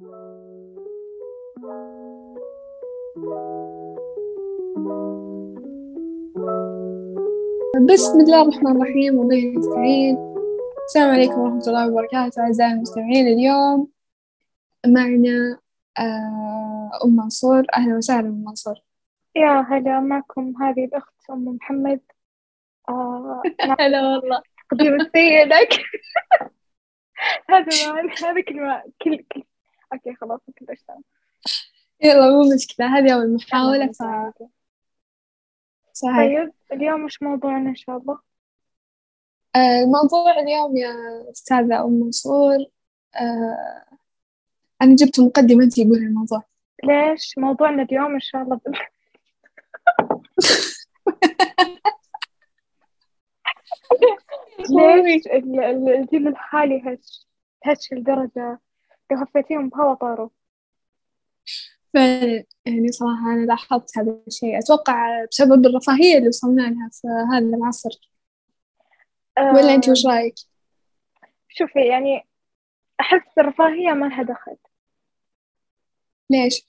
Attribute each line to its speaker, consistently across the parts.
Speaker 1: بسم الله الرحمن الرحيم وبه نستعين. السلام عليكم ورحمة الله وبركاته أعزائي المستمعين اليوم معنا آه، أم منصور. أهلا وسهلا أم منصور.
Speaker 2: يا هلا معكم هذه الأخت أم محمد. آه
Speaker 1: هلا والله.
Speaker 2: تقديم السيء لك هذا هذا كلمة كل كل أوكي خلاص كل أشتغل.
Speaker 1: يلا مو مشكلة هذه أول محاولة ف صحيح.
Speaker 2: طيب اليوم وش موضوعنا إن شاء الله؟
Speaker 1: آه، الموضوع اليوم يا أستاذة أم منصور. آه، أنا جبت مقدمة أنت قولي الموضوع.
Speaker 2: ليش؟ موضوعنا اليوم إن شاء الله. ليش؟ ال- ال- الجيل الحالي هش هش لدرجة لو هفيتيهم بهوا طاروا
Speaker 1: فعلا يعني صراحة أنا لاحظت هذا الشيء أتوقع بسبب الرفاهية اللي وصلنا لها في هذا العصر ولا أنت وش رأيك؟
Speaker 2: شوفي يعني أحس الرفاهية ما لها دخل
Speaker 1: ليش؟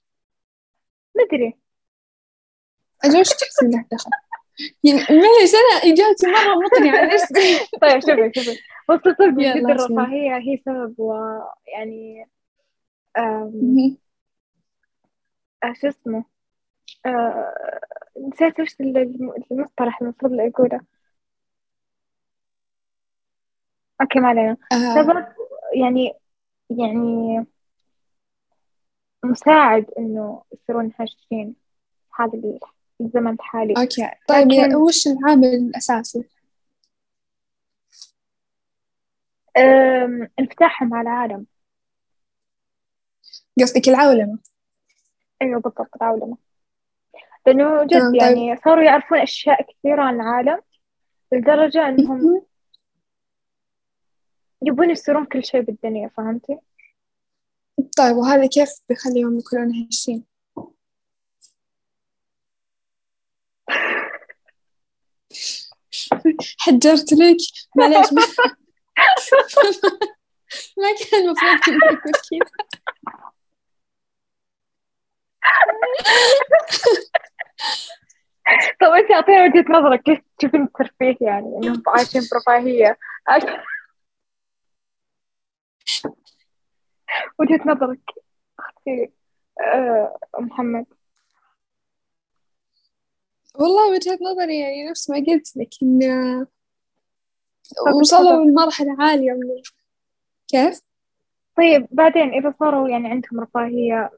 Speaker 2: مدري
Speaker 1: أجل وش تحسين له دخل؟ يعني معليش أنا إجابتي مرة مقنعة ليش؟
Speaker 2: طيب شوفي شوفي هو صدق من
Speaker 1: يلا
Speaker 2: جد
Speaker 1: اسمعي.
Speaker 2: الرفاهية هي سبب ويعني آه، شو اسمه؟ آه، نسيت وش ال- الم- المصطلح المفروض اللي أقوله أوكي ما علينا.
Speaker 1: آه،
Speaker 2: سبب يعني يعني مساعد إنه يصيرون هشين في هذا ال- الزمن الحالي.
Speaker 1: أوكي. طيب
Speaker 2: لكن-
Speaker 1: وش العامل الأساسي؟
Speaker 2: انفتاحهم على العالم.
Speaker 1: قصدك العولمة
Speaker 2: أيوة بالضبط العولمة لأنه جد
Speaker 1: تمام، طيب.
Speaker 2: يعني صاروا يعرفون أشياء كثيرة عن العالم لدرجة إنهم. يبون يصيرون كل شيء بالدنيا فهمتي؟
Speaker 1: طيب وهذا كيف بيخليهم يكونون هشين؟ حجرت لك معليش ما ما كان المفروض كذا
Speaker 2: طب أنت أعطينا وجهة نظرك كيف تشوفين الترفيه يعني إنهم عايشين برفاهية وجهة نظرك أختي آه، محمد
Speaker 1: والله وجهة نظري يعني نفس ما قلت لك إن وصلوا. لمرحلة عالية من كيف؟
Speaker 2: طيب بعدين إذا صاروا يعني عندهم رفاهية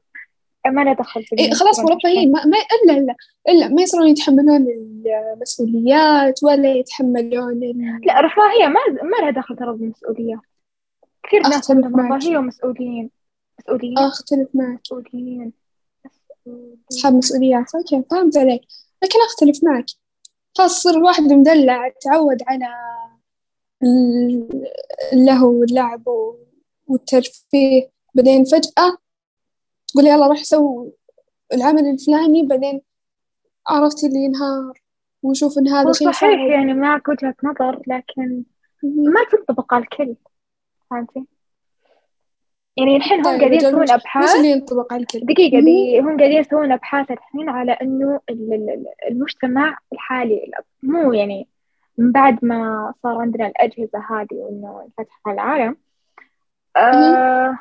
Speaker 2: ما له دخل في
Speaker 1: إيه خلاص مرفهين ما, ما إلا إلا إلا ما يصيرون يتحملون المسؤوليات ولا يتحملون.
Speaker 2: لا رفاهية ما ما لها دخل ترى بالمسؤوليات كثير ناس عندهم
Speaker 1: معك.
Speaker 2: رفاهية ومسؤولين. مسؤولين
Speaker 1: أختلف معك.
Speaker 2: مسؤولين.
Speaker 1: أصحاب مسؤوليات. أوكي فهمت عليك. لكن أختلف معك. خلاص الواحد مدلع تعود على ال- اللهو واللعب والترفيه. بعدين فجأة تقول يلا روح سوي العمل الفلاني بعدين عرفتي اللي ينهار ويشوف إن هذا
Speaker 2: هو
Speaker 1: شيء
Speaker 2: صحيح
Speaker 1: صعب
Speaker 2: يعني معك وجهة نظر لكن. ما تنطبق على الكل فهمتي؟ يعني الحين هم
Speaker 1: طيب
Speaker 2: قاعدين يسوون
Speaker 1: وش اللي ينطبق على الكل؟
Speaker 2: دقيقة. دقيقة هم قاعدين يسوون أبحاث الحين على ال- المجتمع الحالي مو يعني من بعد ما صار عندنا الأجهزة هذه وإنه انفتح على العالم آه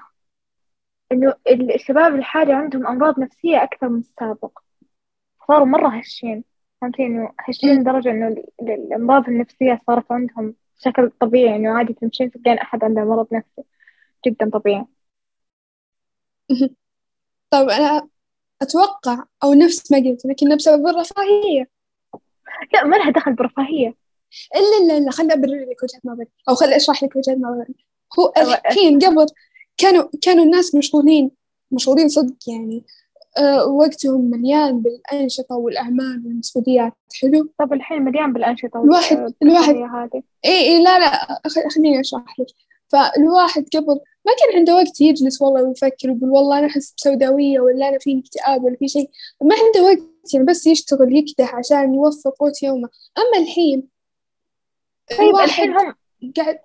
Speaker 2: إنه ال- الشباب الحالي عندهم أمراض نفسية أكثر من السابق. صاروا مرة هشين. فهمتي؟ إنه هشين. لدرجة إنه ال- ال- الأمراض النفسية صارت عندهم بشكل طبيعي. إنه عادي تمشين تلقين أحد عنده مرض نفسي. جدا طبيعي.
Speaker 1: طيب أنا أتوقع أو نفس ما قلت لك إنه بسبب الرفاهية.
Speaker 2: لا ما لها دخل بالرفاهية.
Speaker 1: إلا إلا إلا خليني أبرر لك وجهة نظري أو خليني أشرح لك وجهة نظري. هو. الحين قبل كانوا كانوا الناس مشغولين مشغولين صدق يعني. أه وقتهم مليان بالأنشطة والأعمال والمسؤوليات. حلو؟
Speaker 2: طب الحين مليان بالأنشطة
Speaker 1: الواحد- الواحد-
Speaker 2: هذه.
Speaker 1: إي إي لا لا خليني أشرح لك. فالواحد قبل ما كان عنده وقت يجلس والله ويفكر ويقول والله أنا أحس بسوداوية ولا أنا فيني اكتئاب ولا في شيء. ما عنده وقت يعني بس يشتغل يكدح عشان يوفر قوت يومه. أما الحين
Speaker 2: طيب الحين هم
Speaker 1: قاعد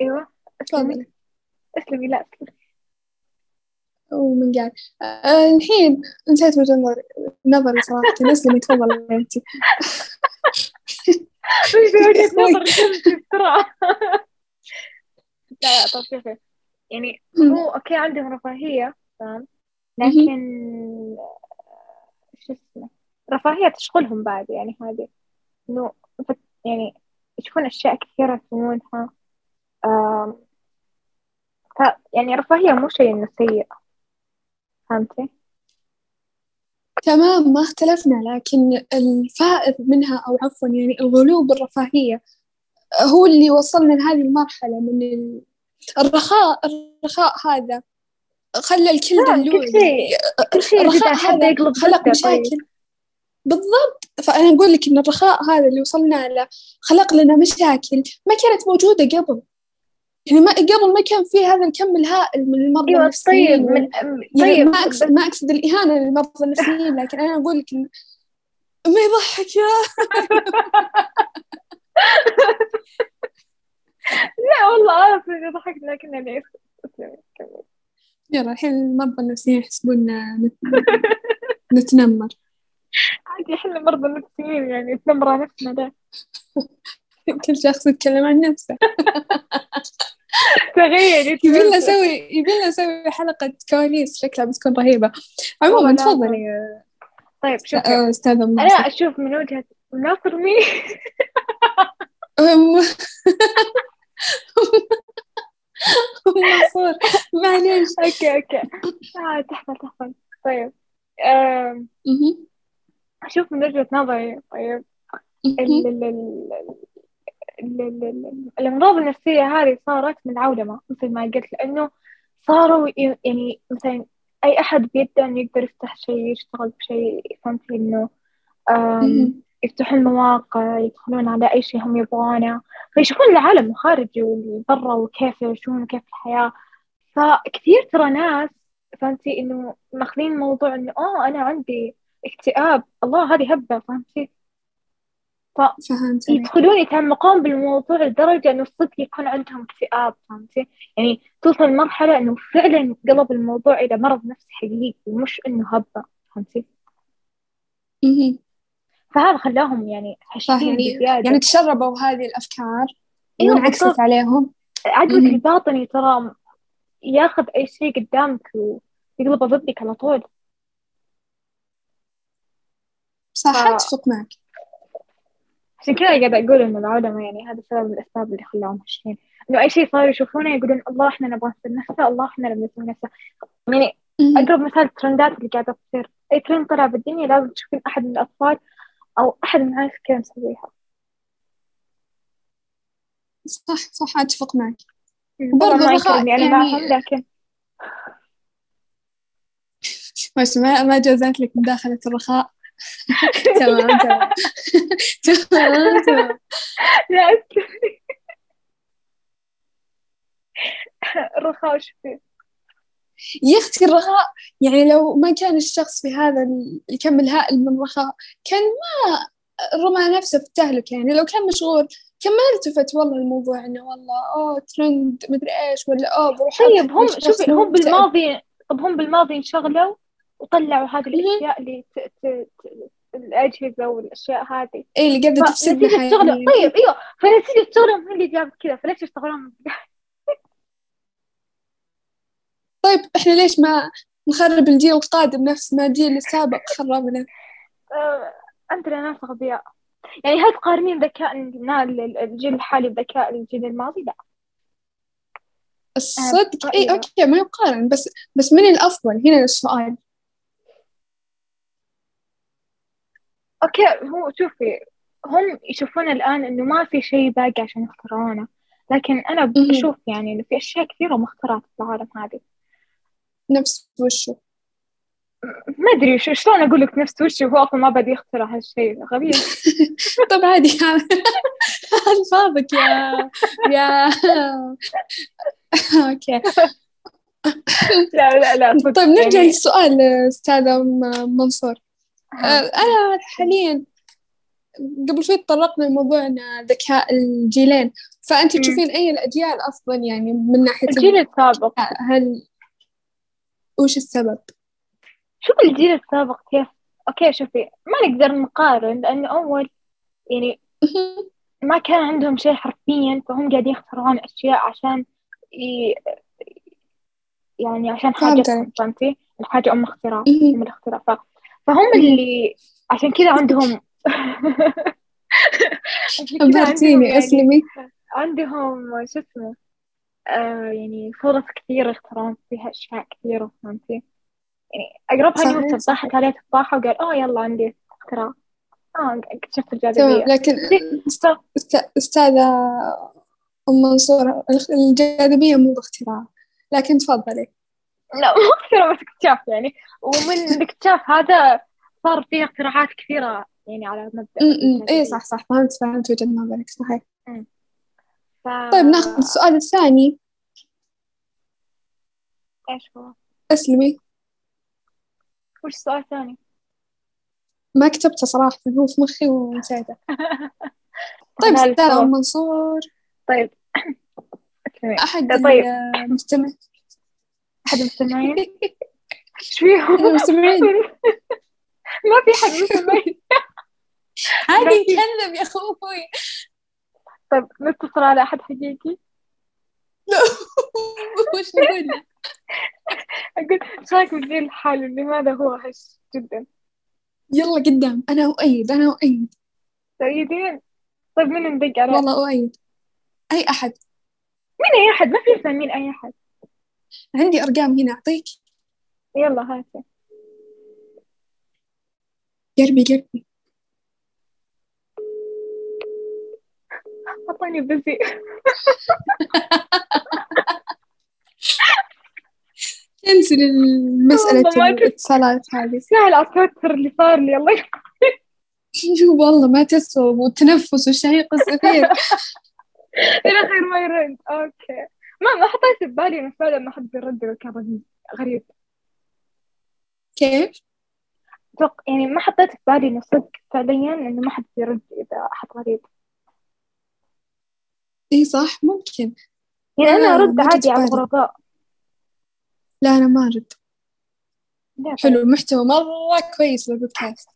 Speaker 2: اسلمي
Speaker 1: تفضل.
Speaker 2: اسلمي لا. اسلمي
Speaker 1: من قال آه الحين نسيت وجهة نظري نظري صراحة. نسلمي تفضل أنت.
Speaker 2: وجهة نظري بسرعة. لا طب شوفي يعني هو أوكي عندهم رفاهية تمام. لكن شو اسمه رفاهية تشغلهم بعد يعني هذه. إنه يعني يشوفون أشياء كثيرة يسوونها. يعني رفاهية مو شيء إنه سيء فهمتي؟
Speaker 1: تمام ما اختلفنا لكن الفائض منها أو عفوا يعني الغلو بالرفاهية هو اللي وصلنا لهذه المرحلة من الرخاء الرخاء هذا خلى الكل دلوع
Speaker 2: كل شيء كل شيء
Speaker 1: هذا خلق مشاكل طيب. بالضبط. فأنا أقول لك إن الرخاء هذا اللي وصلنا له خلق لنا مشاكل ما كانت موجودة قبل. يعني ما قبل ما كان في هذا الكم الهائل من المرضى
Speaker 2: أيوة النفسيين. طيب من
Speaker 1: يعني طيب ما أقصد ما أقصد الإهانة للمرضى النفسيين لكن أنا أقول لك ما يضحك. يا
Speaker 2: لا والله أنا ضحكت لكن أنا
Speaker 1: يلا الحين المرضى النفسيين يحسبوننا نتنمر.
Speaker 2: عادي إحنا مرضى نفسيين يعني نتنمر نفسنا ده
Speaker 1: كل شخص يتكلم عن نفسه.
Speaker 2: تغير
Speaker 1: يبي لنا نسوي يبي لنا نسوي حلقة كواليس شكلها بتكون رهيبة. عموما تفضلي
Speaker 2: طيب شوف
Speaker 1: أستاذة
Speaker 2: أنا أشوف من وجهة ناصر. مين
Speaker 1: منصور معليش
Speaker 2: okay okay. آه تحفة تحفة. طيب أشوف من وجهة نظري طيب الأمراض النفسية هذه صارت من عولمة مثل ما قلت لأنه صاروا يعني مثلا أي أحد بيده إنه يقدر يفتح شيء يشتغل بشيء فهمتي إنه يفتحون مواقع يدخلون على أي شيء هم يبغونه فيشوفون العالم الخارجي والبرا وكيف يعيشون وكيف الحياة. فكثير ترى ناس فهمتي إنه ماخذين موضوع إنه أوه أنا عندي اكتئاب الله هذه هبة فهمتي
Speaker 1: فهمت
Speaker 2: يدخلون يتعمقون بالموضوع لدرجة إنه صدق يكون عندهم اكتئاب فهمتي يعني توصل لمرحلة إنه فعلا قلب الموضوع إلى مرض نفسي حقيقي مش إنه هبة فهمتي فهذا خلاهم يعني
Speaker 1: هشين بزيادة. يعني تشربوا هذه الأفكار أيوة وانعكست عليهم.
Speaker 2: عقلك الباطني ترى ياخذ أي شيء قدامك ويقلبه ضدك على طول.
Speaker 1: صح ف... أتفق معك.
Speaker 2: عشان كذا قاعدة أقول إنه العلماء يعني هذا سبب من الأسباب اللي خلاهم هشين إنه أي شيء صار يشوفونه يقولون الله إحنا نبغى نسوي نفسه الله إحنا نبغى نسوي نفسه. يعني أقرب مثال الترندات اللي قاعدة تصير. أي ترند طلع بالدنيا لازم تشوفين أحد من الأطفال أو أحد من الناس كذا مسويها.
Speaker 1: صح صح أتفق معك.
Speaker 2: برضه ما يعني معهم لكن
Speaker 1: ما ما جازت لك مداخلة الرخاء. تمام تمام. تمام تمام.
Speaker 2: لا الرخاء وش فيه؟
Speaker 1: يا أختي الرخاء يعني لو ما كان الشخص في هذا الكم الهائل من الرخاء كان ما رمى نفسه في التهلكة. يعني لو كان مشغول كان ما التفت والله الموضوع إنه والله أوه ترند مدري إيش ولا أوه بروح
Speaker 2: طيب هم شوفي هم بالماضي طب هم بالماضي انشغلوا؟ وطلعوا هذه الأشياء اللي ت... ت... الأجهزة والأشياء هذه.
Speaker 1: إيه اللي قاعدة تفسدنا
Speaker 2: حياتنا. طيب أيوه. فنتيجة شغلهم هي اللي جابت كذا فليش يشتغلون
Speaker 1: طيب إحنا ليش ما نخرب الجيل القادم نفس ما الجيل السابق خربنا؟
Speaker 2: آه، عندنا ناس أغبياء. يعني هل تقارنين ذكاء الجيل الحالي بذكاء الجيل الماضي؟ لا.
Speaker 1: الصدق؟ اي okay ما يقارن بس بس من الأفضل؟ هنا السؤال.
Speaker 2: okay هو شوفي هم يشوفون الآن إنه ما في شيء باقي عشان يخترعونه لكن أنا بشوف يعني إنه في أشياء كثيرة مخترعه في العالم هذه.
Speaker 1: نفس وشو؟
Speaker 2: ما أدري شو شلون أقول لك نفس وشو؟ هو أصلا ما بدي يخترع هالشيء غبي.
Speaker 1: طب عادي الفاظك يا يا أوكي.
Speaker 2: لا لا لا
Speaker 1: طيب نرجع يعني. للسؤال أستاذة منصور. آه، أنا حاليا قبل شوي تطرقنا لموضوع ذكاء الجيلين. فأنت تشوفين أي الأجيال أفضل يعني من ناحية
Speaker 2: الجيل السابق.
Speaker 1: هل وش السبب؟
Speaker 2: شوف الجيل السابق كيف. أوكي شوفي ما نقدر نقارن لأنه أول يعني ما كان عندهم شيء حرفيا فهم قاعدين يخترعون أشياء عشان ي... يعني عشان حاجتهم فهمتي؟ الحاجة أم اختراع أم الاختراع. فهم اللي عشان كذا عندهم
Speaker 1: أبهرتيني أسلمي.
Speaker 2: عندهم شو اسمه آه يعني فرص كثيرة يخترعون فيها أشياء كثيرة فهمتي؟ يعني أقربها نيوتن طاحت عليه تفاحة وقال أوه يلا عندي اختراع. آه اكتشفت الجاذبية.
Speaker 1: لكن أستاذة أم منصور الجاذبية مو باختراع. لكن تفضلي.
Speaker 2: لا مو اختراع بس اكتشاف يعني. ومن الاكتشاف هذا صار فيه اختراعات كثيرة يعني على مبدأ.
Speaker 1: اي صح صح. فهمت فهمت وجهة نظرك صحيح. ف... طيب ناخذ السؤال الثاني.
Speaker 2: إيش هو؟
Speaker 1: أسلمي.
Speaker 2: وش السؤال الثاني؟
Speaker 1: ما كتبته صراحة هو في مخي ونسيته. طيب أستاذ منصور.
Speaker 2: طيب.
Speaker 1: أحد طيب. المستمع
Speaker 2: أحد المستمعين إيش فيهم؟
Speaker 1: المستمعين
Speaker 2: ما في حد مستمعين
Speaker 1: عادي يتكلم يا أخوي.
Speaker 2: طيب نتصل على أحد حقيقي؟
Speaker 1: لا. وش نقول؟
Speaker 2: أقول إيش رايك بالجيل الحالي لماذا هو؟ هش جدا.
Speaker 1: يلا قدام. أنا أؤيد أنا أؤيد.
Speaker 2: تأيدين طيب مين ندق عليه
Speaker 1: والله أؤيد. أي أحد؟
Speaker 2: مين أي أحد؟ ما في اسم مين أي أحد.
Speaker 1: عندي أرقام هنا أعطيك؟
Speaker 2: يلا هاتي.
Speaker 1: قربي قربي
Speaker 2: أعطاني بزي
Speaker 1: كنسل المسألة الاتصالات هذه.
Speaker 2: سهل التوتر اللي صار لي الله
Speaker 1: والله ما تسوى والتنفس والشهيق الزفير
Speaker 2: إلى خير ما يرد. okay. ما ما حطيت ببالي إنه فعلا ما حد بيرد كان غريب.
Speaker 1: كيف؟
Speaker 2: توق يعني ما حطيت في بالي إنه صدق فعليا إنه ما حد بيرد إذا أحد غريب.
Speaker 1: إي صح ممكن.
Speaker 2: يعني أنا أرد عادي على الغرباء.
Speaker 1: لا أنا ما أرد. حلو المحتوى مرة كويس للبودكاست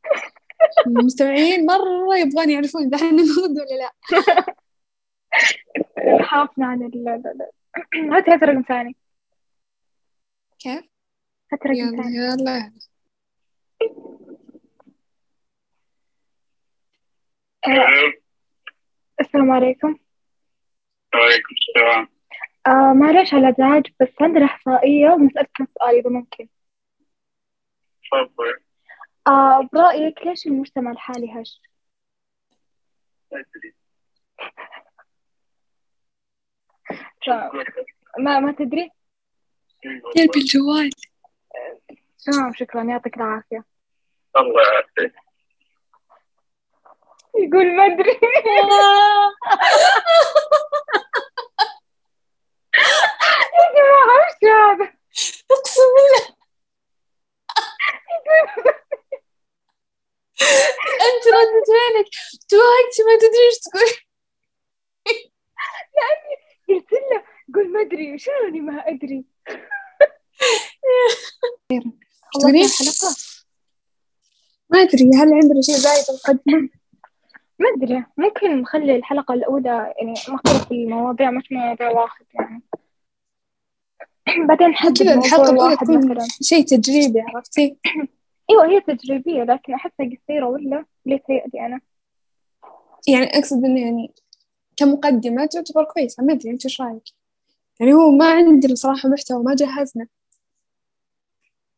Speaker 1: المستمعين مرة يبغون يعرفون إذا إحنا نرد ولا لا.
Speaker 2: حافظنا عن ال هات هات رقم ثاني.
Speaker 1: كيف؟
Speaker 2: هات رقم ثاني.
Speaker 1: يلا.
Speaker 2: السلام عليكم.
Speaker 3: وعليكم السلام.
Speaker 2: آه معلش على الإزعاج بس عندنا إحصائية ونسألك كم سؤال إذا ممكن.
Speaker 3: تفضل.
Speaker 2: آه برأيك ليش المجتمع الحالي هش؟ ما ما تدري؟
Speaker 1: قلبي الجوال.
Speaker 2: تمام شكرا يعطيك العافية.
Speaker 3: الله يعافيك.
Speaker 2: يقول ما أدري. يا جماعة وش هذا؟
Speaker 1: أقسم بالله. أنت ردت بالك توهقتي ما تدري إيش تقول
Speaker 2: لأني قلت له قول ما أدري أنا ما أدري؟
Speaker 1: تقولين الحلقة ما أدري هل عندنا شيء زايد نقدمه
Speaker 2: ما أدري ممكن نخلي الحلقة الأولى يعني نختلف المواضيع مش موضوع واحد يعني. بعدين نحدد
Speaker 1: كذا الحلقة الأولى تكون شيء تجريبي عرفتي؟
Speaker 2: أيوة هي تجريبية لكن أحسها قصيرة ولا ليه تهيألي أنا؟
Speaker 1: يعني أقصد إنه يعني كمقدمة تعتبر كويسة ما أدري أنت إيش رأيك؟ يعني هو ما عندنا صراحة محتوى ما جهزنا.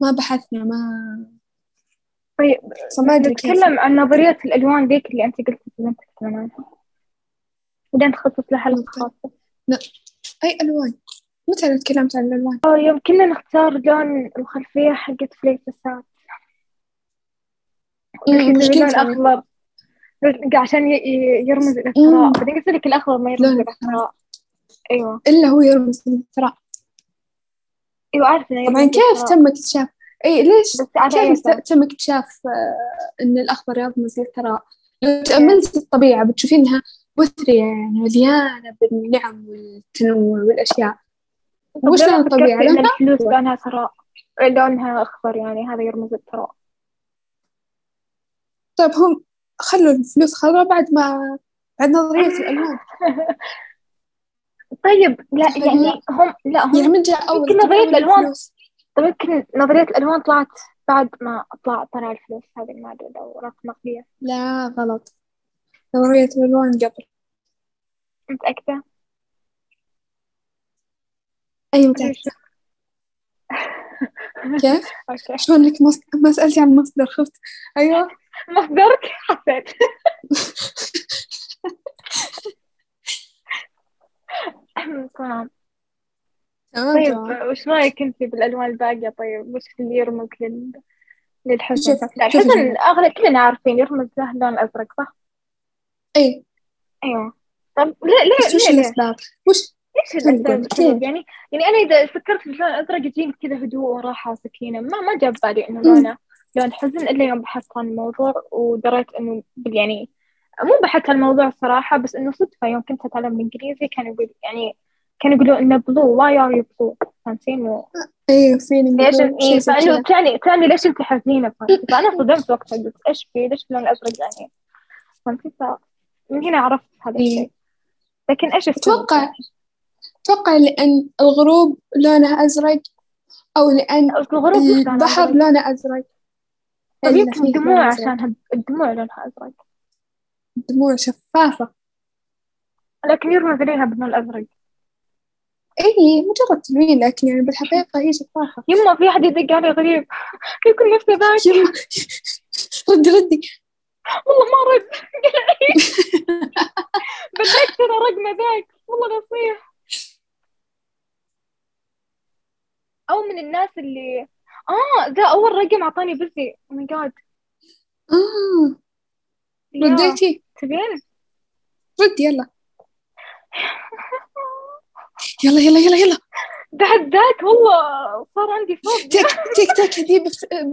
Speaker 1: ما بحثنا ما
Speaker 2: طيب
Speaker 1: ما
Speaker 2: نتكلم عن نظرية الألوان ذيك اللي أنت قلت اللي أنت تتكلم عنها بعدين تخصص لها حلقة خاصة.
Speaker 1: أي ألوان؟ متى أنا تكلمت عن الألوان.
Speaker 2: يوم كنا نختار لون الخلفية حقت فليتسات
Speaker 1: أمم،
Speaker 2: لون
Speaker 1: مشكلتي أنا.
Speaker 2: أخضر عشان يرمز
Speaker 1: أمم.
Speaker 2: الثراء بعدين قلت لك الأخضر ما يرمز
Speaker 1: لون
Speaker 2: أيوة.
Speaker 1: إلا هو يرمز للثراء
Speaker 2: أيوة عارفة إنه
Speaker 1: طبعا كيف. تم اكتشاف؟ أي ليش؟ كيف
Speaker 2: أساس؟
Speaker 1: تم اكتشاف آه، إن الأخضر يرمز للثراء لو تأملت الطبيعة بتشوفينها مثرية يعني مليانة بالنعم والتنوع والأشياء.
Speaker 2: طب
Speaker 1: وش لون
Speaker 2: إن
Speaker 1: لونها؟
Speaker 2: الفلوس لونها ثراء لونها أخضر يعني هذا يرمز للثراء
Speaker 1: طيب هم خلوا الفلوس خضراء بعد ما بعد نظرية الألوان.
Speaker 2: طيب لا يعني هم لا هم
Speaker 1: يعني من جاء أول
Speaker 2: يمكن الألوان.
Speaker 1: الفلوس؟
Speaker 2: طيب يمكن نظرية الألوان طلعت بعد ما طلع طلع الفلوس هذه المادة أو رقم نقدية.
Speaker 1: لا غلط. نظرية الألوان قبل.
Speaker 2: متأكدة؟
Speaker 1: أي متأكدة. كيف؟
Speaker 2: أوكي.
Speaker 1: شلون لك. ما سألتي عن المصدر خفت. أيوه.
Speaker 2: مصدرك حسيت تمام طيب وش رأيك أنت بالألوان الباقية طيب وش اللي يرمز لل... للحزن لا الحزن. أغلب كلنا عارفين يرمز له اللون الأزرق صح؟
Speaker 1: أي
Speaker 2: أيوه طب ليه ليه
Speaker 1: وش؟ الأسباب؟ وش إيش
Speaker 2: السبب
Speaker 1: ليه؟
Speaker 2: يعني يعني أنا إذا فكرت في اللون الأزرق يجيني كذا هدوء وراحة وسكينة ما ما جاب بالي إنه
Speaker 1: مم.
Speaker 2: لونه لون حزن إلا يوم بحثت عن الموضوع ودريت إنه بال- يعني مو بحثت عن الموضوع صراحة بس إنه صدفة يوم كنت أتعلم الإنجليزي كانوا يقول يعني كانوا يقولوا إنه blue why are you blue فهمتي إنه
Speaker 1: أيوه فيني
Speaker 2: ليش إيه فإنه تعني تعني ليش أنت حزينة؟ فأنا صدمت وقتها قلت إيش في؟ ليش اللون الأزرق يعني؟ فهمتي فمن هنا عرفت هذا
Speaker 1: إيه.
Speaker 2: الشيء لكن إيش
Speaker 1: أتوقع أتوقع لأن الغروب لونه أزرق أو لأن
Speaker 2: الغروب
Speaker 1: البحر
Speaker 2: أزرق.
Speaker 1: لونه أزرق. إلا
Speaker 2: يمكن الدموع عشان الدموع لونها أزرق.
Speaker 1: دموع شفافة.
Speaker 2: لكن يرمز ليها باللون الأزرق.
Speaker 1: إي مجرد تلوين لكن يعني بالحقيقة هي شفافة.
Speaker 2: يما في أحد يدق علي غريب. يكون نفسه ذاك.
Speaker 1: يما. ردي ردي.
Speaker 2: والله ما رد. بدك ترى رقمه ذاك. والله نصيح أو من الناس اللي آه ذا أول رقم أعطاني بزي oh my God
Speaker 1: آه.
Speaker 2: يا.
Speaker 1: رديتي.
Speaker 2: تبين؟
Speaker 1: ردي يلا. يلا يلا يلا يلا.
Speaker 2: بعد ذاك والله صار عندي فوبيا
Speaker 1: تيك تيك تيك هدي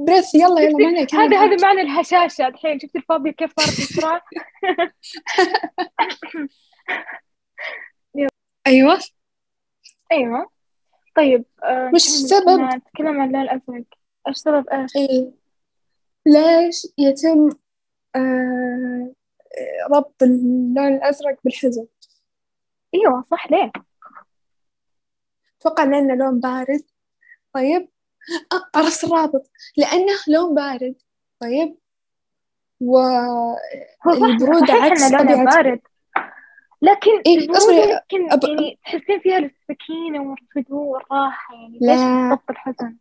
Speaker 1: بريث يلا يلا ما عليك
Speaker 2: هذا هذا معنى الهشاشة الحين. شفت الفوبيا كيف صارت بسرعة؟
Speaker 1: أيوه.
Speaker 2: أيوه. طيب آه
Speaker 1: وش
Speaker 2: نكمل
Speaker 1: السبب؟
Speaker 2: نتكلم عن اللون الأزرق إيش سبب إيش؟
Speaker 1: إيه. ليش يتم آه ربط اللون الأزرق بالحزن.
Speaker 2: أيوه صح ليه؟
Speaker 1: أتوقع لأنه لون بارد. طيب آه عرفت الرابط لأنه لون بارد. طيب والبرودة
Speaker 2: صحيح
Speaker 1: عكس طبيعة
Speaker 2: بارد. لكن
Speaker 1: إيه
Speaker 2: البرودة يمكن
Speaker 1: أب...
Speaker 2: يعني تحسين فيها السكينة والهدوء والراحة يعني ليش
Speaker 1: لا
Speaker 2: بالضبط الحزن؟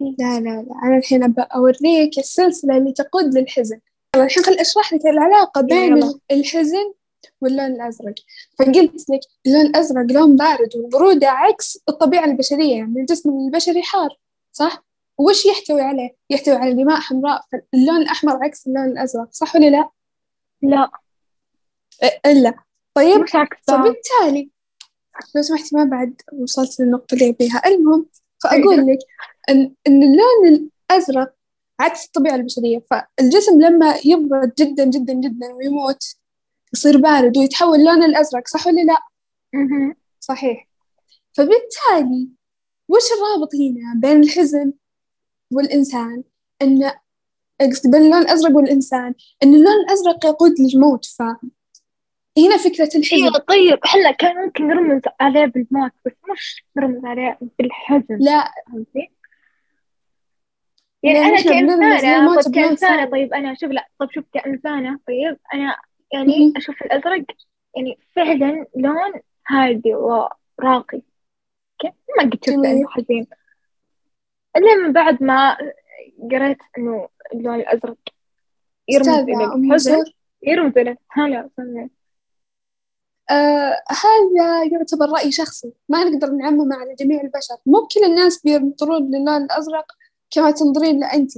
Speaker 1: لا لا لا أنا الحين أبى أوريك السلسلة اللي تقود للحزن. خل أشرح لك العلاقة بين
Speaker 2: يلا
Speaker 1: ال- الحزن واللون الأزرق. فقلت لك اللون الأزرق لون بارد والبرودة عكس الطبيعة البشرية يعني الجسم البشري حار صح؟ وش يحتوي عليه؟ يحتوي على دماء حمراء فاللون الأحمر عكس اللون الأزرق صح ولا لا؟
Speaker 2: لا.
Speaker 1: إلا. طيب فبالتالي لو سمحتي ما بعد وصلت للنقطة اللي أبيها. المهم فأقول
Speaker 2: أيوه
Speaker 1: لك إن, إن اللون الأزرق عكس الطبيعة البشرية. فالجسم لما يبرد جدا جدا جدا ويموت يصير بارد ويتحول لون الأزرق صح ولا لا؟ صحيح. فبالتالي وش الرابط هنا بين الحزن والإنسان؟ إن قصدي بين اللون الأزرق والإنسان. إن اللون الأزرق يقود للموت فهنا فكرة الحزن.
Speaker 2: أيوه طيب. إحنا كان ممكن نرمز عليه بالموت بس مش نرمز عليه بالحزن.
Speaker 1: لا.
Speaker 2: فهمتي؟ يعني
Speaker 1: بنرمز
Speaker 2: كإنسانة
Speaker 1: للموت
Speaker 2: طيب
Speaker 1: ثاني
Speaker 2: طيب أنا شوف لا طيب شوف كإنسانة طيب أنا يعني
Speaker 1: مهم.
Speaker 2: أشوف الأزرق يعني فعلا لون هادي وراقي. كيف ما قد شفت إنه حزين. إلا من بعد ما قريت إنه اللون الأزرق يرمز
Speaker 1: أم
Speaker 2: الحزن. يرمز إلى هلا سمي
Speaker 1: آه هذا يعتبر رأي شخصي. ما نقدر نعممه على جميع البشر. مو بكل الناس بينظرون للون الأزرق. كما تنظرين له أنت.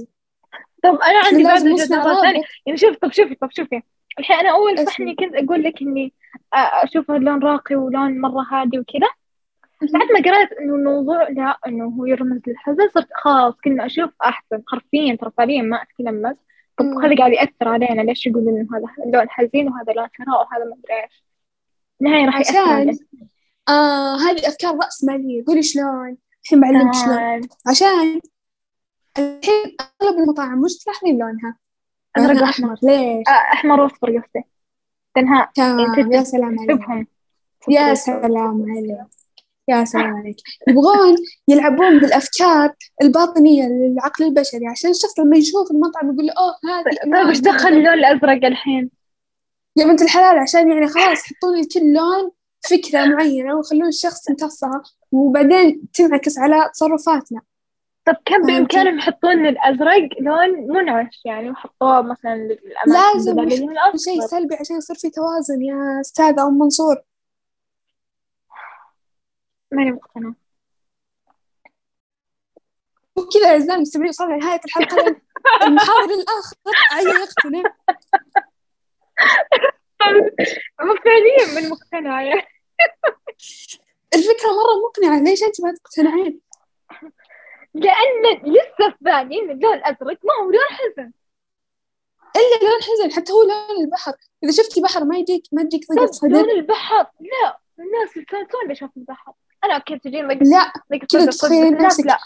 Speaker 2: طب أنا عندي بعد وجهة نظر ثانية يعني شوف طب شوفي طب شوفي. الحين أنا أول صحني
Speaker 1: اسمي
Speaker 2: كنت أقول لك إني آه، أشوفه لون راقي ولون مرة هادي وكذا. بعد. ما قرأت إنه الموضوع لا إنه هو يرمز للحزن صرت خلاص كنا أشوف أحسن. حرفيا ترى فعليا ما أتكلم بس. طب. هذا قاعد يأثر علينا. ليش يقولون إنه هذا لون حزين وهذا لون ثراء وهذا ما أدري إيش. النهاية راح يأثر علينا.
Speaker 1: آه هذه أفكار رأسمالية قولي شلون؟ الحين بعلمك شلون؟
Speaker 2: تمام
Speaker 1: عشان الحين أغلب المطاعم مش تلاحظين لونها.
Speaker 2: وأحمر.
Speaker 1: أحمر ليش؟
Speaker 2: آه، أحمر وأصفر قصدي. لأنها
Speaker 1: تمام يا سلام عليك. يا سلام عليك. يا سلام عليك. يبغون يلعبون بالأفكار الباطنية للعقل البشري. عشان الشخص لما يشوف المطعم يقول له أوه هذه
Speaker 2: طيب إيش دخل اللون الأزرق الحين؟
Speaker 1: يا بنت الحلال عشان يعني خلاص يحطون لكل لون فكرة معينة ويخلون الشخص يمتصها وبعدين تنعكس على تصرفاتنا.
Speaker 2: طب كم
Speaker 1: فهمتي؟
Speaker 2: بإمكانهم يحطون الأزرق؟ لون منعش يعني وحطوه مثلا للأماكن
Speaker 1: لازم شيء سلبي عشان يصير في توازن يا أستاذة أم منصور.
Speaker 2: ماني مقتنعة.
Speaker 1: وكذا أعزائي المستمعين وصلنا لنهاية الحلقة. لأن المحاور الآخر عايز يقتنع؟
Speaker 2: فعليا من مقتنعة يعني.
Speaker 1: الفكرة مرة مقنعة ليش أنت ما تقتنعين؟
Speaker 2: لأن لسه في بالي إن اللون الأزرق ما هو لون حزن.
Speaker 1: إلا لون حزن حتى هو لون البحر. إذا شفتي بحر ما يجيك ما تجيك ضيقة
Speaker 2: طب
Speaker 1: صدر
Speaker 2: لون البحر. لا الناس يستانسون يشوف البحر. أنا okay تجيني ضيق
Speaker 1: لا
Speaker 2: ضيق
Speaker 1: كذا تخيلين نفسك.
Speaker 2: لا.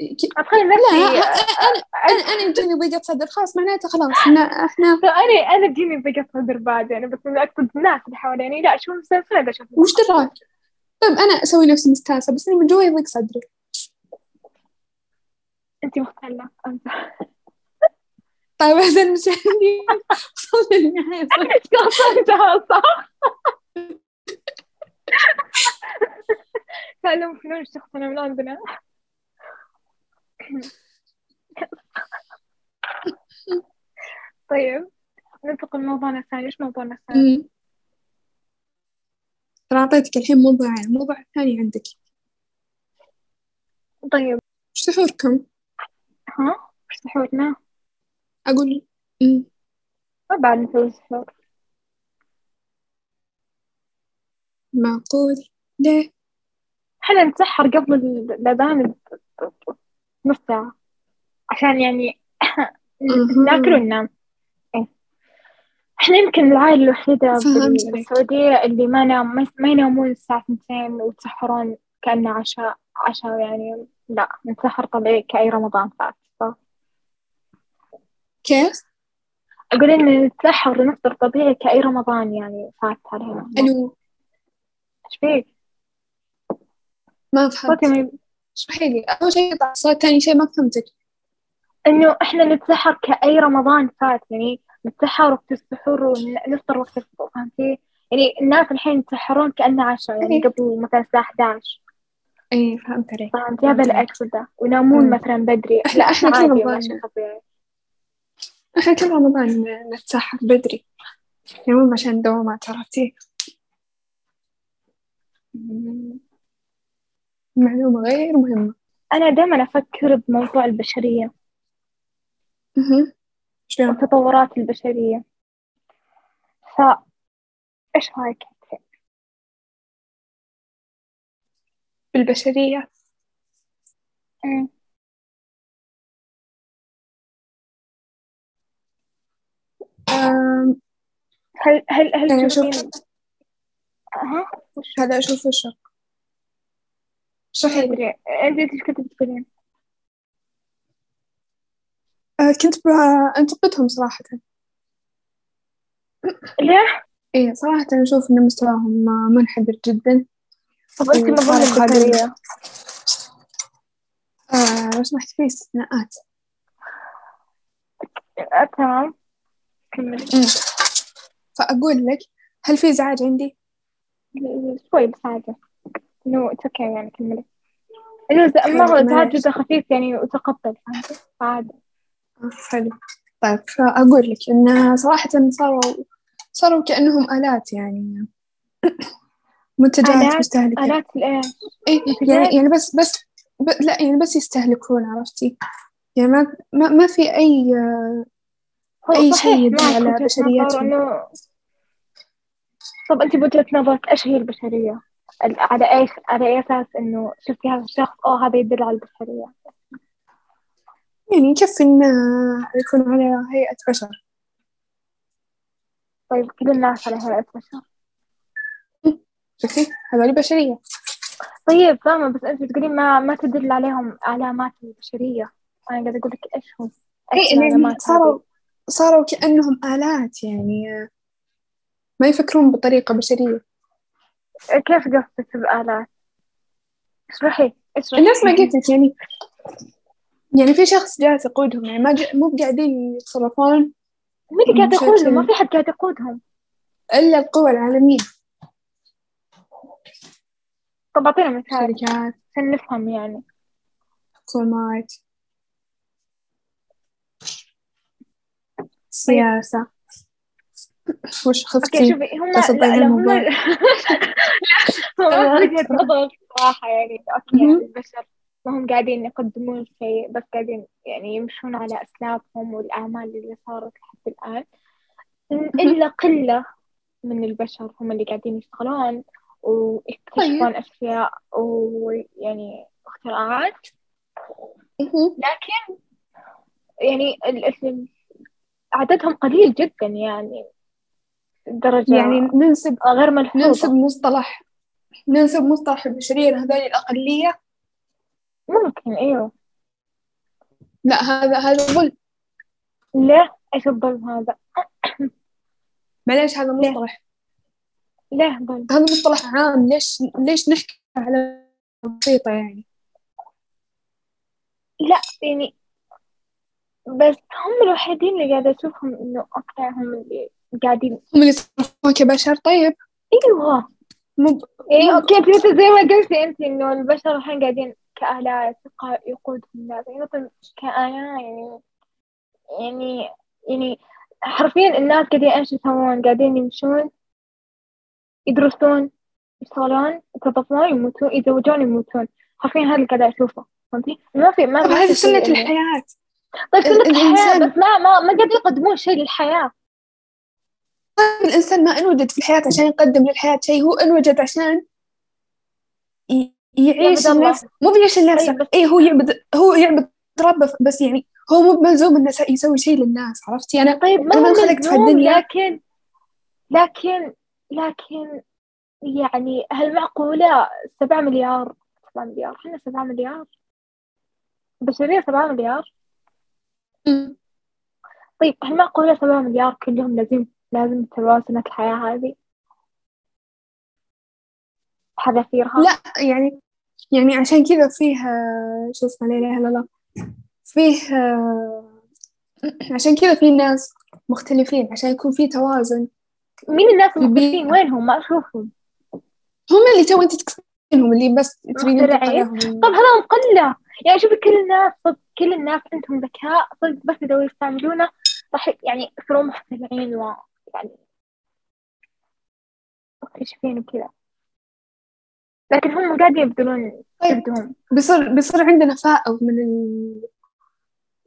Speaker 1: ك-
Speaker 2: أتخيل
Speaker 1: لا
Speaker 2: نفسي
Speaker 1: أنا أنا أنا يجيني ضيقة صدر. خلاص معناته خلاص إن إحنا
Speaker 2: فأنا أنا تجيني ضيق صدر بعد يعني بس أنا أقصد الناس اللي حواليني. لا شو مسلسل إذا شوف
Speaker 1: وش دراك؟ طيب أنا أسوي نفسي مستانسة بس إني من جوا يضيق صدري.
Speaker 2: أنت مختلة
Speaker 1: طيب أعزائي المشاهدين وصلنا للنهاية.
Speaker 2: قصدتها صح؟ تعلم فنون الشخصنة من عندنا. طيب ننتقل لموضوعنا الثاني. إيش موضوعنا الثاني؟
Speaker 1: ترى أعطيتك الحين موضوعين. الموضوع الثاني عندك.
Speaker 2: طيب.
Speaker 1: وش سحوركم؟
Speaker 2: ها؟ إيش سحورنا؟
Speaker 1: أمم.
Speaker 2: ما بعد نسوي سحور
Speaker 1: معقول ليه؟
Speaker 2: إحنا نتسحر قبل الأذان ب- ب- ب- نص ساعة عشان يعني
Speaker 1: أها.
Speaker 2: ناكل وننام إيه. إحنا يمكن العائلة الوحيدة. بالسعودية اللي ما نام ما ما ينامون الساعة اثنتين ويتسحرون كأنه عشاء عشاء يعني لا نتسحر طبيعي كأي رمضان فات ف-
Speaker 1: كيف؟
Speaker 2: أقول إن نتسحر ونفطر طبيعي كأي رمضان يعني فات علينا
Speaker 1: ألو
Speaker 2: إيش فيك؟
Speaker 1: ما فهمت
Speaker 2: صوتي
Speaker 1: اشرحي لي أول شيء قطع الصوت ثاني شيء ما فهمتك
Speaker 2: إنه إحنا نتسحر كأي رمضان فات يعني نتسحر وقت السحور ونفطر وقت الفطور فهمتي؟ يعني الناس الحين يتسحرون كأنه عشاء يعني. قبل مثلا الساعة 11
Speaker 1: إيه فهمت عليك.
Speaker 2: فهمتي؟ هذا اللي أقصده وينامون
Speaker 1: مم.
Speaker 2: مثلا بدري. لا
Speaker 1: إحنا
Speaker 2: إحنا
Speaker 1: كل رمضان.
Speaker 2: طبيعي
Speaker 1: إحنا كل رمضان نتسحر بدري. يعني مو عشان دوامات عرفتي. معلومة غير مهمة.
Speaker 2: أنا دائما أفكر بموضوع البشرية؟ وتطورات البشرية. ف إيش رأيك؟
Speaker 1: بالبشرية.
Speaker 2: مم.
Speaker 1: أم،
Speaker 2: هل هل هل
Speaker 1: أنا
Speaker 2: تشوفين
Speaker 1: أشوف
Speaker 2: وش
Speaker 1: هذا أشوف وشه اشرحي لي
Speaker 2: أدري. أنت إيش كنت بتقولين؟
Speaker 1: أه، كنت بنتقدهم صراحة.
Speaker 2: ليه؟
Speaker 1: إيه صراحة أشوف إن مستواهم منحدر جدا.
Speaker 2: طب أنت
Speaker 1: هذا
Speaker 2: البشرية
Speaker 1: آه لو سمحت في استثناءات
Speaker 2: آه، تمام. كملي.
Speaker 1: فأقول لك هل في إزعاج عندي؟
Speaker 2: شوي بس عادي. إنه أوكي يعني كملي. إنه ما هو إزعاج. جدا خفيف يعني وتقبل؟ فعادي.
Speaker 1: آه، حلو. طيب فأقول لك إن صراحة صاروا صاروا كأنهم آلات يعني. منتجات مستهلكة
Speaker 2: آلات؟
Speaker 1: إيه؟ يعني يعني بس بس ب... لا يعني بس يستهلكون عرفتي يعني ما ما, ما في أي
Speaker 2: هو
Speaker 1: أي شيء يدل على بشريتهم.
Speaker 2: طب أنت بوجهة نظرك إيش هي البشرية؟ ال- على إيش على أي أساس إنه شفتي هذا الشخص أوه هذا يدل على البشرية
Speaker 1: يعني يكفي إنه يكون على هيئة بشر
Speaker 2: طيب كل الناس على هيئة بشر
Speaker 1: شوفي هذول بشرية.
Speaker 2: طيب فاهمة بس أنت تقولين ما ما تدل عليهم علامات البشرية. أنا قاعدة أقول لك إيش هم.
Speaker 1: إيه صاروا صاروا كأنهم آلات يعني. ما يفكرون بطريقة بشرية.
Speaker 2: كيف قصدك بآلات؟ اشرحي اشرحي.
Speaker 1: الناس ما قلت لك يعني يعني في شخص جالس يقودهم يعني ما ج... مو قاعدين يتصرفون
Speaker 2: مين اللي قاعد يقودهم؟ ما في حد قاعد يقودهم.
Speaker 1: إلا القوى العالمية.
Speaker 2: طب أعطينا مثال.
Speaker 1: شركات.
Speaker 2: عشان نفهم يعني.
Speaker 1: حكومات سياسة. وش
Speaker 2: أوكي
Speaker 1: خفتي
Speaker 2: شوفي هم لا لا هم
Speaker 1: الموبايل.
Speaker 2: هم
Speaker 1: تمام.
Speaker 2: وجهة نظر صراحة يعني okay
Speaker 1: مهم.
Speaker 2: يعني البشر ما هم قاعدين يقدمون شيء بس قاعدين يعني يمشون على أسلافهم والأعمال اللي صارت لحد الآن. إلا قلة من البشر هم اللي قاعدين يشتغلون. ويكتشفون
Speaker 1: طيب.
Speaker 2: أشياء ويعني اختراعات. لكن يعني عددهم قليل جدا يعني درجة
Speaker 1: يعني ننسب
Speaker 2: غير ملحوظة.
Speaker 1: ننسب مصطلح ننسب مصطلح البشرية لهذول الأقلية.
Speaker 2: ممكن أيوه.
Speaker 1: لا هذا هذا ظلم.
Speaker 2: ليه؟ إيش الظلم هذا؟
Speaker 1: معليش هذا؟ مصطلح
Speaker 2: ليه ظلم
Speaker 1: هذا مصطلح عام. ليش ليش نحكي على بسيطة يعني؟
Speaker 2: لا يعني بس هم الوحيدين اللي قاعدة أشوفهم إنه okay هم اللي قاعدين.
Speaker 1: هم اللي يتصرفون كبشر. طيب.
Speaker 2: أيوه.
Speaker 1: مو ب-
Speaker 2: يعني okay أنت مثل زي ما قلتي أنت إنه البشر الحين قاعدين كآلات يقودهم الناس. يعني مثلا كآلات يعني يعني يعني حرفيا الناس قاعدين إيش يسوون؟ قاعدين يمشون. يدرسون يشتغلون يتوظفون يموتون يتزوجون يموتون. حرفيا هذا اللي قاعدة أشوفه فهمتي؟ ما في ما
Speaker 1: طب
Speaker 2: ما
Speaker 1: هذه
Speaker 2: في
Speaker 1: سنة
Speaker 2: إنه-
Speaker 1: الحياة.
Speaker 2: طيب سنة
Speaker 1: ال-
Speaker 2: الحياة بس ما ما ما قاعد يقدمون شيء للحياة.
Speaker 1: طيب الإنسان ما انوجد في الحياة عشان يقدم للحياة شيء هو انوجد عشان يعيش. النفس مو بيعيش النفس
Speaker 2: طيب
Speaker 1: إيه هو يعبد هو يعبد ربه بس يعني هو مو بملزوم إنه س- يسوي شيء للناس عرفتي؟ أنا
Speaker 2: طيب ما هو
Speaker 1: انخلقت في الدنيا.
Speaker 2: لكن لكن لكن يعني هل معقولة سبعة مليار؟ سبعة مليار. إحنا سبعة مليار. البشرية سبعة مليار. طيب هل معقولة سبعة مليار كلهم لازم لازم يتبعون سنة الحياة هذه؟ حذافيرها
Speaker 1: لا يعني يعني عشان كذا فيه شو اسمه لا إله إلا الله. فيه عشان كذا في ناس مختلفين عشان يكون في توازن.
Speaker 2: مين الناس. المختلفين وينهم؟ ما أشوفهم.
Speaker 1: هم اللي تو أنت تكسبينهم اللي بس تبين.
Speaker 2: طب هذا قلة. يعني شوفي كل الناس صدق كل الناس عندهم ذكاء. صدق بس إذا يستعملونه راح يعني يصيرون مخترعين و يعني مكتشفين وكذا لكن هم قاعدين يبذلون
Speaker 1: طيب.
Speaker 2: جهدهم.
Speaker 1: بيصير بيصير عندنا فائض من ال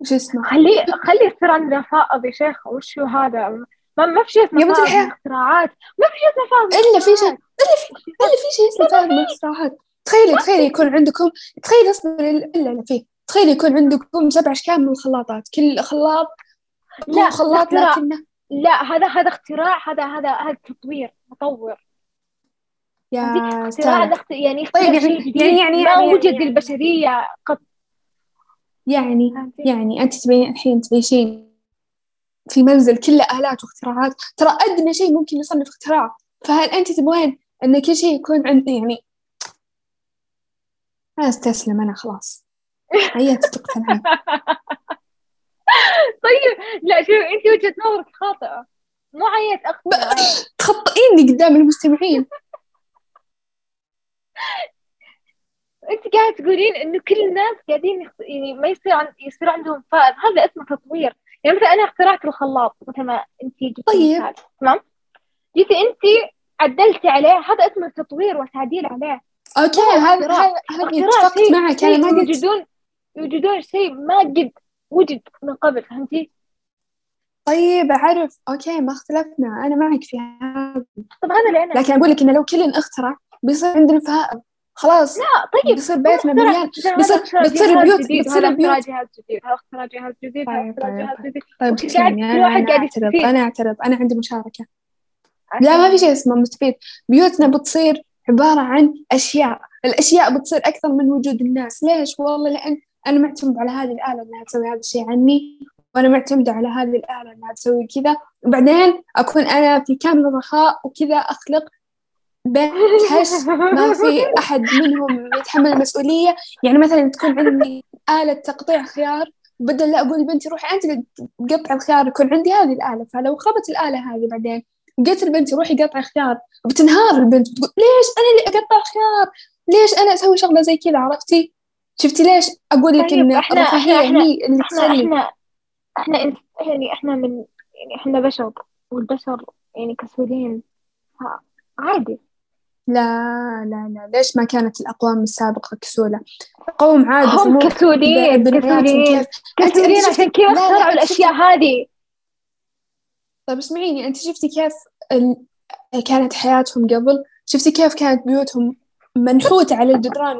Speaker 1: شو اسمه؟
Speaker 2: خلي خلي يصير عندنا فائض يا شيخ. وش هو هذا؟ ما ما في شيء اسمه
Speaker 1: يا بنت الحياة.
Speaker 2: اختراعات. ما في شيء اسمه فائض من
Speaker 1: إلا في شيء
Speaker 2: اختراعات.
Speaker 1: إلا في إلا في شيء اسمه فائض من الاستراحات تخيلي تخيلي يكون عندكم تخيلي اصبري إلا لا فيه. تخيلي يكون عندكم سبع أشكال من الخلاطات. كل خلاط
Speaker 2: لا
Speaker 1: خلاط
Speaker 2: اختراع.
Speaker 1: لكنه
Speaker 2: لا هذا هذا اختراع هذا هذا هذا تطوير مطور
Speaker 1: يا
Speaker 2: اختراع هذا اخت- يعني
Speaker 1: طيب
Speaker 2: اختراع
Speaker 1: يعني-
Speaker 2: شيء جديد.
Speaker 1: يعني- يعني-
Speaker 2: ما
Speaker 1: يعني-
Speaker 2: وجد
Speaker 1: يعني-
Speaker 2: للبشرية قط.
Speaker 1: يعني؟ يعني أنت تبين الحين تعيشين في منزل كله آلات واختراعات. ترى أدنى شيء ممكن يصنف اختراع. فهل أنت تبغين أن كل شيء يكون عند يعني ما أستسلم أنا خلاص. عيت تقتنعين
Speaker 2: طيب لا شوف أنت وجهة نظرك خاطئة. مو عيت اقتنع
Speaker 1: تخطئيني قدام المستمعين.
Speaker 2: أنت قاعد تقولين إنه كل الناس قاعدين. يعني ما يصير عن... يصير عندهم فائض. هذا اسمه تطوير. يعني مثلا أنا اخترعت الخلاط مثل ما انت جبتي
Speaker 1: طيب.
Speaker 2: تمام جيتي انت عدلتي عليه هذا اسمه تطوير وتعديل عليه
Speaker 1: okay
Speaker 2: هو
Speaker 1: هذا. هذا اتفقت معك أنا ما قلت
Speaker 2: يوجدون يوجدون شيء ما قد وجد من قبل فهمتي؟
Speaker 1: طيب أعرف أوكي ما اختلفنا أنا معك في هذا
Speaker 2: طب هذا اللي أنا
Speaker 1: لكن أقول لك إنه لو كل اخترع بيصير عندنا فائض خلاص
Speaker 2: لا طيب
Speaker 1: بيصير بيتنا مليان بيصير- بتصير
Speaker 2: جديد،
Speaker 1: بتصير
Speaker 2: هذا اختراع. جهاز جديد هذا اختراع جهاز جديد هذا
Speaker 1: طيب طيب
Speaker 2: جهاز جديد.
Speaker 1: طيب أنا
Speaker 2: كل واحد قاعد يستفيد.
Speaker 1: أنا أعترض أنا عندي مشاركة. لا ما في شيء اسمه مستفيد. بيوتنا بتصير عبارة عن أشياء. الأشياء بتصير أكثر من وجود الناس. ليش؟ والله لأن أنا معتمد على هذه الآلة إنها تسوي هذا الشيء عني وأنا معتمدة على هذه الآلة إنها تسوي كذا. وبعدين أكون أنا في كامل الرخاء وكذا أخلق هش ما في أحد منهم يتحمل المسؤولية. يعني مثلا تكون عندي آلة تقطيع خيار بدل لا أقول لبنتي روحي أنت قطع الخيار يكون عندي هذه الآلة. فلو خبت الآلة هذه بعدين قلت لبنتي روحي قطعي خيار بتنهار البنت بتقول ليش أنا اللي أقطع خيار؟ ليش أنا أسوي شغلة زي كذا؟ عرفتي؟ شفتي ليش؟ أقول لك
Speaker 2: طيب
Speaker 1: إن
Speaker 2: إحنا
Speaker 1: الرفاهية
Speaker 2: إحنا
Speaker 1: هي اللي
Speaker 2: إحنا
Speaker 1: تخلي
Speaker 2: إحنا إحنا يعني إحنا من يعني إحنا بشر والبشر يعني كسولين. عادي.
Speaker 1: لا لا لا. ليش ما كانت الأقوام السابقة كسولة؟ قوم عادوا في
Speaker 2: هم كسولين كسولين.
Speaker 1: كيف؟
Speaker 2: كسولين عشان كذا
Speaker 1: لا لا
Speaker 2: اخترعوا الأشياء هذه؟
Speaker 1: طيب اسمعيني أنت شفتي كيف ال... كانت حياتهم قبل؟ شفتي كيف كانت بيوتهم منحوتة على الجدران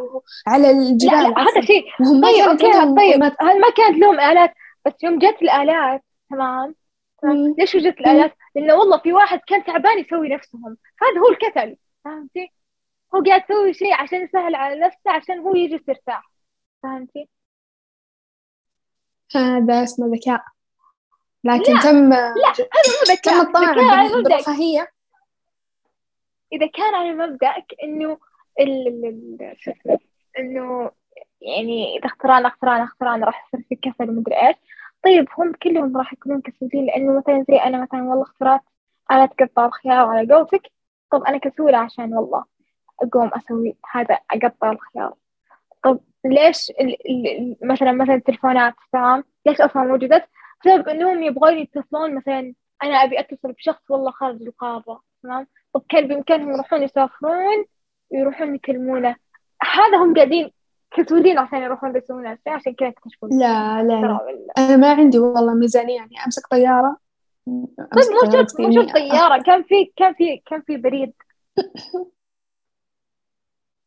Speaker 1: على
Speaker 2: لا
Speaker 1: الجبال
Speaker 2: لا هذا
Speaker 1: عفوا.
Speaker 2: شيء. طيب
Speaker 1: أوكي
Speaker 2: طيب. هل ما كانت لهم آلات؟ بس يوم جت الآلات تمام. ليش وجدت الآلات؟ لأنه والله في واحد كان تعبان يسوي نفسهم. هذا هو الكسل فهمتي؟ هو قاعد يسوي شيء عشان يسهل على نفسه عشان هو يجلس يرتاح. فهمتي؟
Speaker 1: هذا اسمه ذكاء. لكن
Speaker 2: لا
Speaker 1: تم
Speaker 2: لا هذا مو
Speaker 1: تم
Speaker 2: ذكاء.
Speaker 1: الطمع بال-
Speaker 2: مبدأ
Speaker 1: بالرفاهية
Speaker 2: إذا كان على مبدأك إنه ال ال- إنه يعني إذا اخترانا اخترانا اخترانا راح يصير في كسل ومدري إيش. طيب هم كلهم راح يكونون كسولين لأنه مثلا زي أنا مثلا والله اخترعت آلة تقطع الخيار على قولتك طب أنا كسولة عشان والله أقوم أسوي هذا أقطع الخيار. طب ليش مثلا مثلا التلفونات تمام ليش أصلا وجدت بسبب إنهم يبغون يتصلون مثلا أنا أبي أتصل بشخص والله خارج القارة تمام؟ طب كان بإمكانهم يروحون يسافرون؟ ويروحون يكلمونه. هذا هم قاعدين كسولين عشان يروحون يسوون عشان كذا اكتشفوا
Speaker 1: لا لا لا. أنا ما عندي والله ميزانية يعني أمسك طيارة
Speaker 2: طيب مو شرط مو شرط طيارة كان في كان في كان في بريد.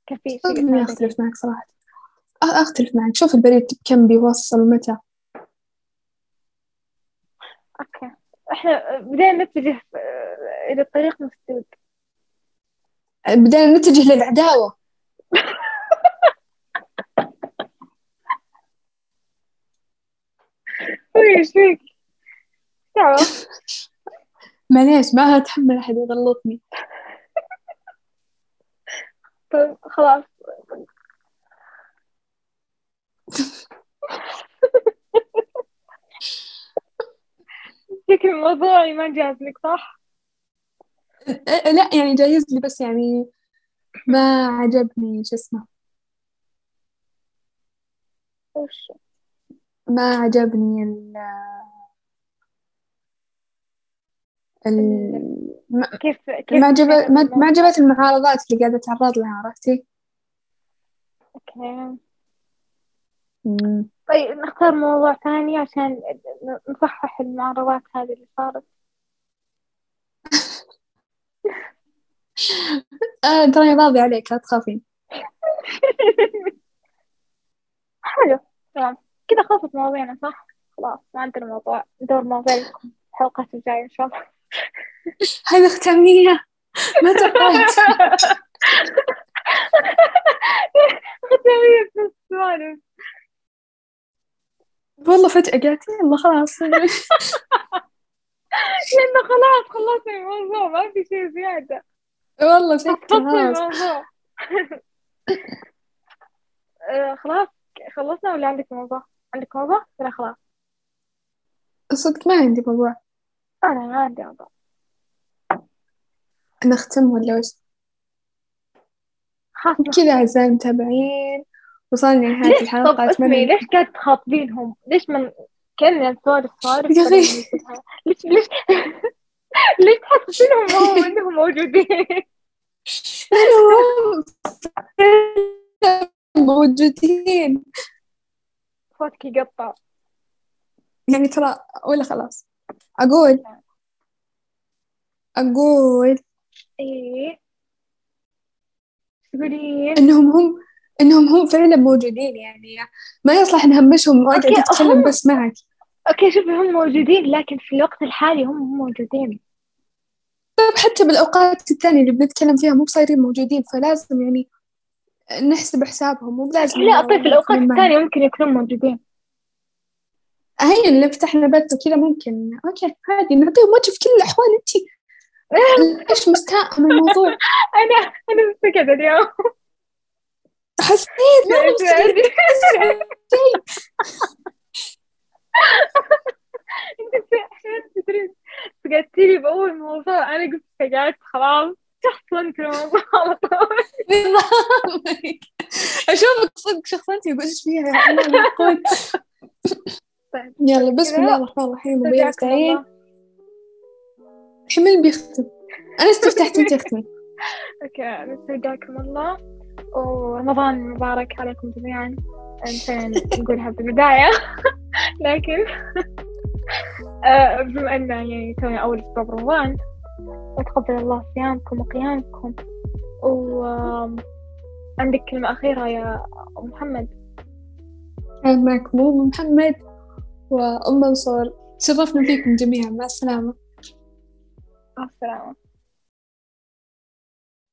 Speaker 2: كان في شيء
Speaker 1: أختلف معك صراحة. أ- أختلف معك. شوف البريد كم بيوصل ومتى.
Speaker 2: أوكي. إحنا بدينا نتجه آه، إلى الطريق مسدود
Speaker 1: بدينا نتجه للعداوة.
Speaker 2: إيش فيك؟
Speaker 1: معليش ما أتحمل أحد يغلطني.
Speaker 2: طيب خلاص. شكل الموضوع ما جاز لك صح؟
Speaker 1: أ- لا يعني جايز لي بس يعني ما عجبني شو اسمه. ما عجبني ال ال ما
Speaker 2: كيف كيف
Speaker 1: ما عجب
Speaker 2: مشينا
Speaker 1: ما؟ عجبت المعارضات اللي قاعدة أتعرض لها عرفتي؟
Speaker 2: أوكي
Speaker 1: مم.
Speaker 2: طيب نختار موضوع ثاني عشان نصحح المعارضات هذه اللي صارت
Speaker 1: آه تراني راضي عليك لا تخافين
Speaker 2: حلو تمام كذا خلصت مواضيعنا صح؟ خلاص ما عندنا موضوع ندور مواضيع الحلقات الجاية إن شاء الله
Speaker 1: هذا ختامية ما توقعت.
Speaker 2: ختامية في السوالف
Speaker 1: والله فجأة قالت يلا خلاص.
Speaker 2: لأنه خلاص خلصنا الموضوع ما في شيء زيادة.
Speaker 1: والله خلاص.
Speaker 2: آه، خلاص خلصنا ولا عندك موضوع؟ عندك موضوع؟ ولا خلاص؟
Speaker 1: صدق ما عندي موضوع.
Speaker 2: أنا ما عندي موضوع
Speaker 1: نختم ولا وش؟ كذا أعزائي المتابعين وصلنا لنهاية
Speaker 2: ليش
Speaker 1: الحلقة
Speaker 2: طب اسمي
Speaker 1: أتمنى
Speaker 2: ليش قاعد تخاطبينهم؟ ليش من كنا نسولف سوالف
Speaker 1: يا أخي.
Speaker 2: ليش ليش ليش تحسسينهم هم انهم موجودين؟
Speaker 1: موجودين.
Speaker 2: صوتك يقطع.
Speaker 1: يعني ترى ولا خلاص. أقول. أقول.
Speaker 2: إيه. تقولين.
Speaker 1: إنهم هم إنهم هم فعلا موجودين يعني. ما يصلح نهمشهم وأقعد
Speaker 2: okay،
Speaker 1: أتكلم بس معك.
Speaker 2: okay شوفي هم موجودين لكن في الوقت الحالي هم موجودين.
Speaker 1: طيب حتى بالأوقات الثانية اللي بنتكلم فيها مو بصايرين موجودين فلازم يعني نحسب حسابهم مو بلازم
Speaker 2: لا طيب في الأوقات
Speaker 1: يكونون.
Speaker 2: الثانية ممكن يكونوا موجودين.
Speaker 1: هي اللي فتحنا بث وكذا ممكن. أوكي عادي نعطيهم وجه في كل الأحوال انت ليش مستاء من الموضوع؟
Speaker 2: أنا أنا مستكد اليوم.
Speaker 1: حسيت مستعد
Speaker 2: أنت أحيانا لي بأول موضوع. أنا قلت سقطت خلاص شخصنت الموضوع على طول.
Speaker 1: أشوفك صدق شخصنتي وش فيها. يا
Speaker 2: طيب
Speaker 1: يلا بسم. الله الرحمن الرحيم
Speaker 2: الله.
Speaker 1: الحين مين بيختم. أنا استفتحت انت اختمي
Speaker 2: أوكي نستودعكم الله. ورمضان مبارك عليكم جميعا. نسينا نقولها بالبداية لكن آه، بما أن يعني تونا أول أسبوع رمضان وتقبل الله صيامكم وقيامكم. وعندك كلمة أخيرة يا محمد؟
Speaker 1: معكم أم محمد. وأم منصور شرفنا فيكم جميعا. مع السلامة.
Speaker 2: مع السلامة.